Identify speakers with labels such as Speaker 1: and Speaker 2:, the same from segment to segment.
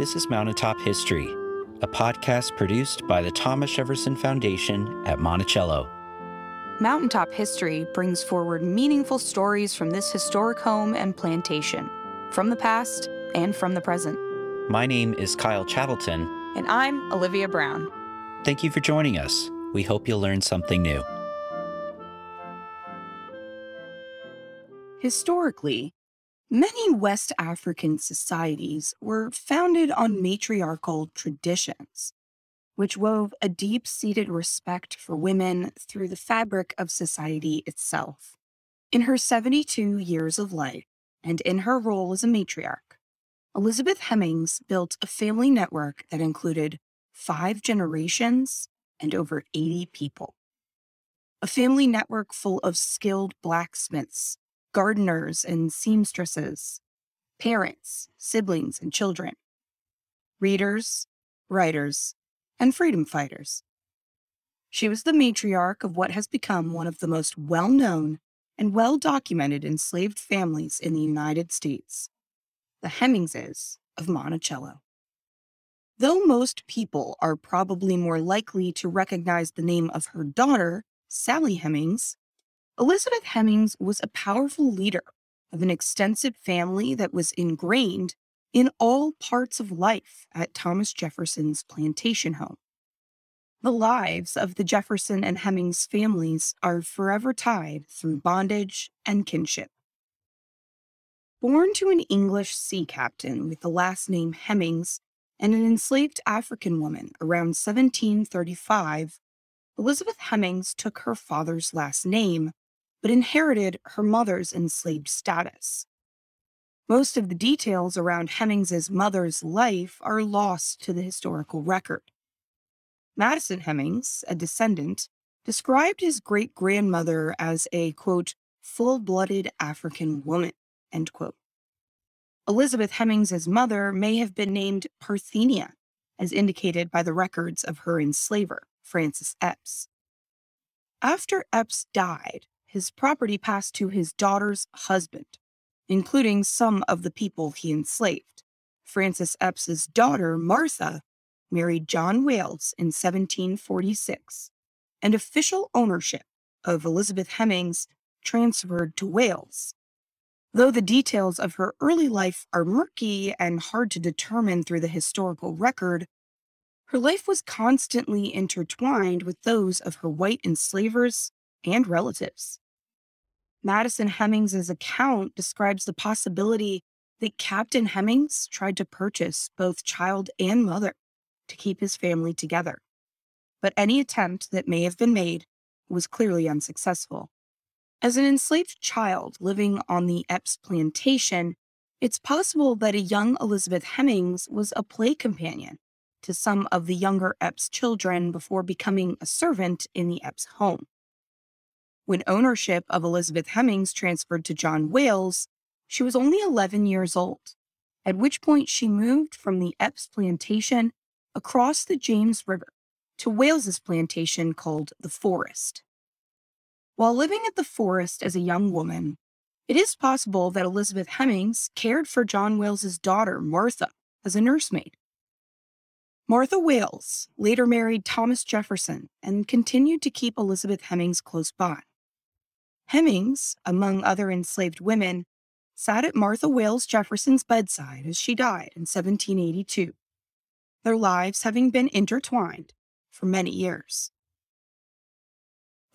Speaker 1: This is Mountaintop History, a podcast produced by the Thomas Jefferson Foundation at Monticello.
Speaker 2: Mountaintop History brings forward meaningful stories from this historic home and plantation, from the past and from the present.
Speaker 1: My name is Kyle Chattelton.
Speaker 2: And I'm Olivia Brown.
Speaker 1: Thank you for joining us. We hope you'll learn something new.
Speaker 2: Historically, many West African societies were founded on matriarchal traditions, which wove a deep seated respect for women through the fabric of society itself. In her 72 years of life, and in her role as a matriarch, Elizabeth Hemings built a family network that included five generations and over 80 people. A family network full of skilled blacksmiths, gardeners and seamstresses, parents, siblings, and children, readers, writers, and freedom fighters. She was the matriarch of what has become one of the most well known and well documented enslaved families in the United States, the Hemingses of Monticello. Though most people are probably more likely to recognize the name of her daughter, Sally Hemings, Elizabeth Hemings was a powerful leader of an extensive family that was ingrained in all parts of life at Thomas Jefferson's plantation home. The lives of the Jefferson and Hemings families are forever tied through bondage and kinship. Born to an English sea captain with the last name Hemings and an enslaved African woman around 1735, Elizabeth Hemings took her father's last name but inherited her mother's enslaved status. Most of the details around Hemings's mother's life are lost to the historical record. Madison Hemings, a descendant, described his great grandmother as a, quote, full blooded African woman, end quote. Elizabeth Hemings's mother may have been named Parthenia, as indicated by the records of her enslaver, Francis Eppes. After Eppes died, his property passed to his daughter's husband, including some of the people he enslaved. Francis Eppes's daughter, Martha, married John Wayles in 1746, and official ownership of Elizabeth Hemings transferred to Wayles. Though the details of her early life are murky and hard to determine through the historical record, her life was constantly intertwined with those of her white enslavers and relatives. Madison Hemings's account describes the possibility that Captain Hemings tried to purchase both child and mother to keep his family together. But any attempt that may have been made was clearly unsuccessful. As an enslaved child living on the Eppes plantation, it's possible that a young Elizabeth Hemings was a play companion to some of the younger Eppes children before becoming a servant in the Eppes home. When ownership of Elizabeth Hemings transferred to John Wayles, she was only 11 years old, at which point she moved from the Eppes plantation across the James River to Wayles's plantation called the Forest. While living at the Forest as a young woman, it is possible that Elizabeth Hemings cared for John Wayles's daughter, Martha, as a nursemaid. Martha Wayles later married Thomas Jefferson and continued to keep Elizabeth Hemings close by. Hemings, among other enslaved women, sat at Martha Wayles Jefferson's bedside as she died in 1782, their lives having been intertwined for many years.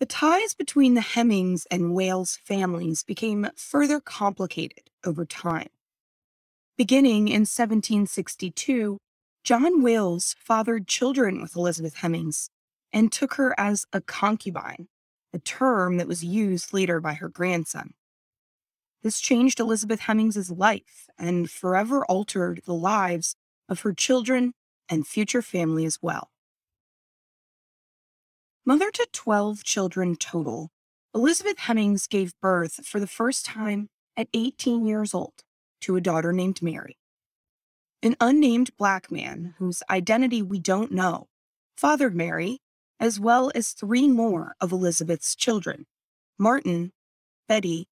Speaker 2: The ties between the Hemings and Wayles families became further complicated over time. Beginning in 1762, John Wayles fathered children with Elizabeth Hemings and took her as a concubine a term that was used later by her grandson. This changed Elizabeth Hemings's life and forever altered the lives of her children and future family as well. Mother to 12 children total, Elizabeth Hemings gave birth for the first time at 18 years old to a daughter named Mary. An unnamed black man whose identity we don't know fathered Mary as well as three more of Elizabeth's children Martin, Betty,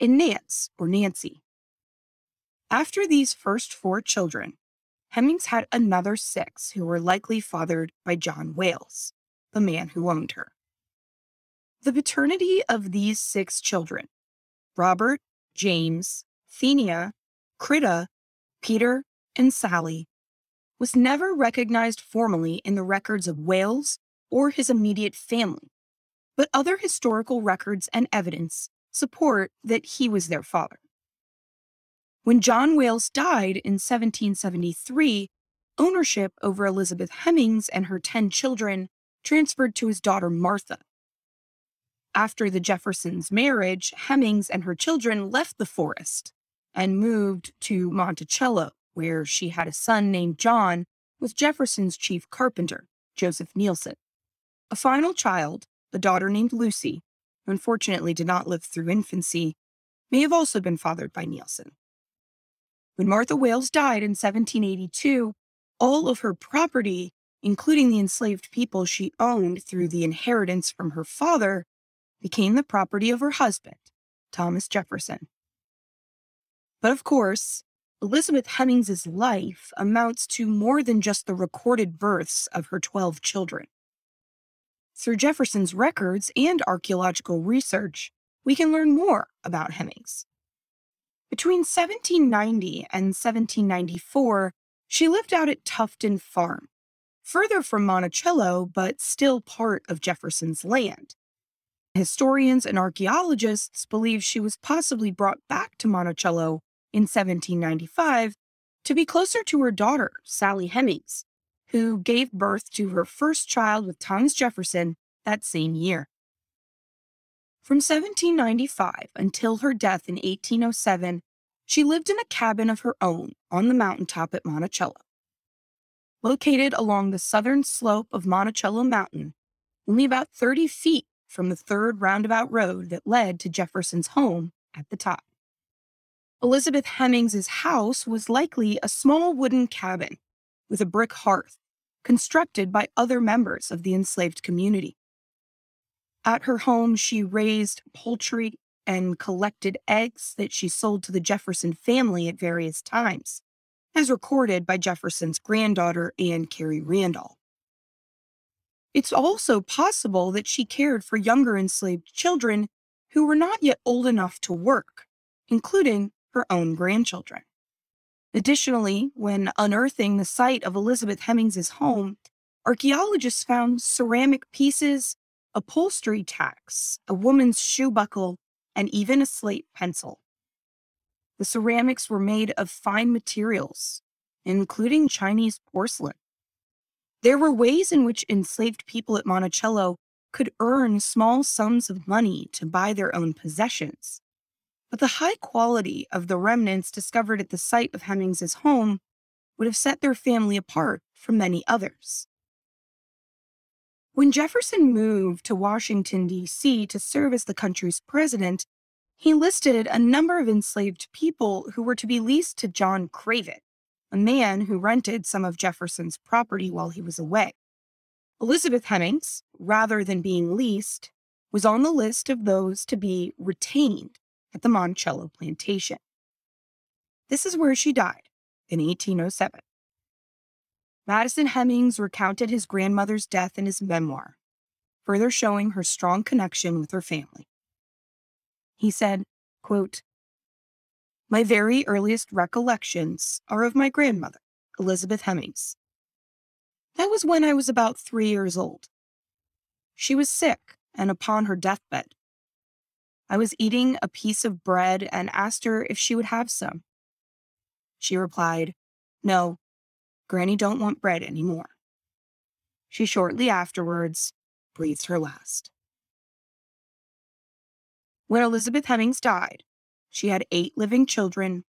Speaker 2: and Nance or Nancy. After these first four children, Hemings had another six who were likely fathered by John Wayles, the man who owned her. The paternity of these six children, Robert, James, Thenia, Critta, Peter, and Sally, was never recognized formally in the records of Wayles or his immediate family, but other historical records and evidence support that he was their father. When John Wayles died in 1773, ownership over Elizabeth Hemings and her 10 children transferred to his daughter Martha. After the Jeffersons' marriage, Hemings and her children left the forest and moved to Monticello, where she had a son named John with Jefferson's chief carpenter, Joseph Neilson. A final child, a daughter named Lucy, who unfortunately did not live through infancy, may have also been fathered by Neilson. When Martha Wayles died in 1782, all of her property, including the enslaved people she owned through the inheritance from her father, became the property of her husband, Thomas Jefferson. But of course, Elizabeth Hemings's life amounts to more than just the recorded births of her 12 children. Through Jefferson's records and archaeological research, we can learn more about Hemings. Between 1790 and 1794, she lived out at Tufton Farm, further from Monticello, but still part of Jefferson's land. Historians and archaeologists believe she was possibly brought back to Monticello in 1795 to be closer to her daughter, Sally Hemings, who gave birth to her first child with Thomas Jefferson that same year. From 1795 until her death in 1807, she lived in a cabin of her own on the mountaintop at Monticello. Located along the southern slope of Monticello Mountain, only about 30 feet from the third roundabout road that led to Jefferson's home at the top. Elizabeth Hemings's house was likely a small wooden cabin with a brick hearth constructed by other members of the enslaved community. At her home, she raised poultry and collected eggs that she sold to the Jefferson family at various times, as recorded by Jefferson's granddaughter, Anne Cary Randolph. It's also possible that she cared for younger enslaved children who were not yet old enough to work, including her own grandchildren. Additionally, when unearthing the site of Elizabeth Hemings's home, archaeologists found ceramic pieces upholstery tacks, a woman's shoe buckle, and even a slate pencil. The ceramics were made of fine materials, including Chinese porcelain. There were ways in which enslaved people at Monticello could earn small sums of money to buy their own possessions. But the high quality of the remnants discovered at the site of Hemings's home would have set their family apart from many others. When Jefferson moved to Washington, D.C. to serve as the country's president, he listed a number of enslaved people who were to be leased to John Craven, a man who rented some of Jefferson's property while he was away. Elizabeth Hemings, rather than being leased, was on the list of those to be retained at the Monticello plantation. This is where she died in 1807. Madison Hemings recounted his grandmother's death in his memoir, further showing her strong connection with her family. He said, quote, My very earliest recollections are of my grandmother, Elizabeth Hemings. That was when I was about three years old. She was sick and upon her deathbed. I was eating a piece of bread and asked her if she would have some. She replied, No, Granny don't want bread anymore. She shortly afterwards breathed her last. When Elizabeth Hemings died, she had eight living children,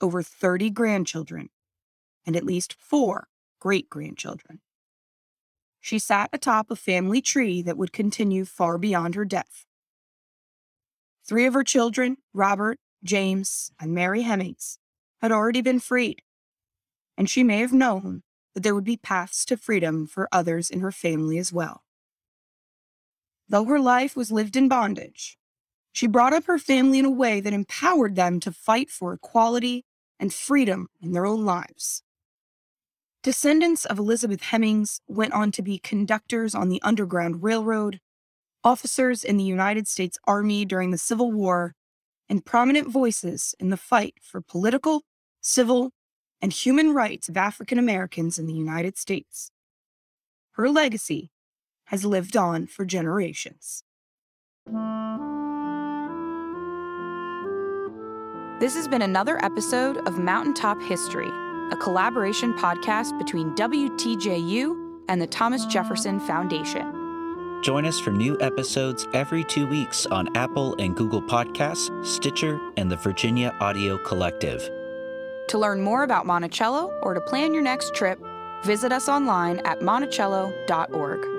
Speaker 2: over 30 grandchildren, and at least four great grandchildren. She sat atop a family tree that would continue far beyond her death. Three of her children, Robert, James, and Mary Hemings, had already been freed and she may have known that there would be paths to freedom for others in her family as well. Though her life was lived in bondage, she brought up her family in a way that empowered them to fight for equality and freedom in their own lives. Descendants of Elizabeth Hemings went on to be conductors on the Underground Railroad, officers in the United States Army during the Civil War, and prominent voices in the fight for political, civil, and human rights of African Americans in the United States. Her legacy has lived on for generations.
Speaker 3: This has been another episode of Mountaintop History, a collaboration podcast between WTJU and the Thomas Jefferson Foundation.
Speaker 1: Join us for new episodes every two weeks on Apple and Google Podcasts, Stitcher, and the Virginia Audio Collective.
Speaker 3: To learn more about Monticello or to plan your next trip, visit us online at monticello.org.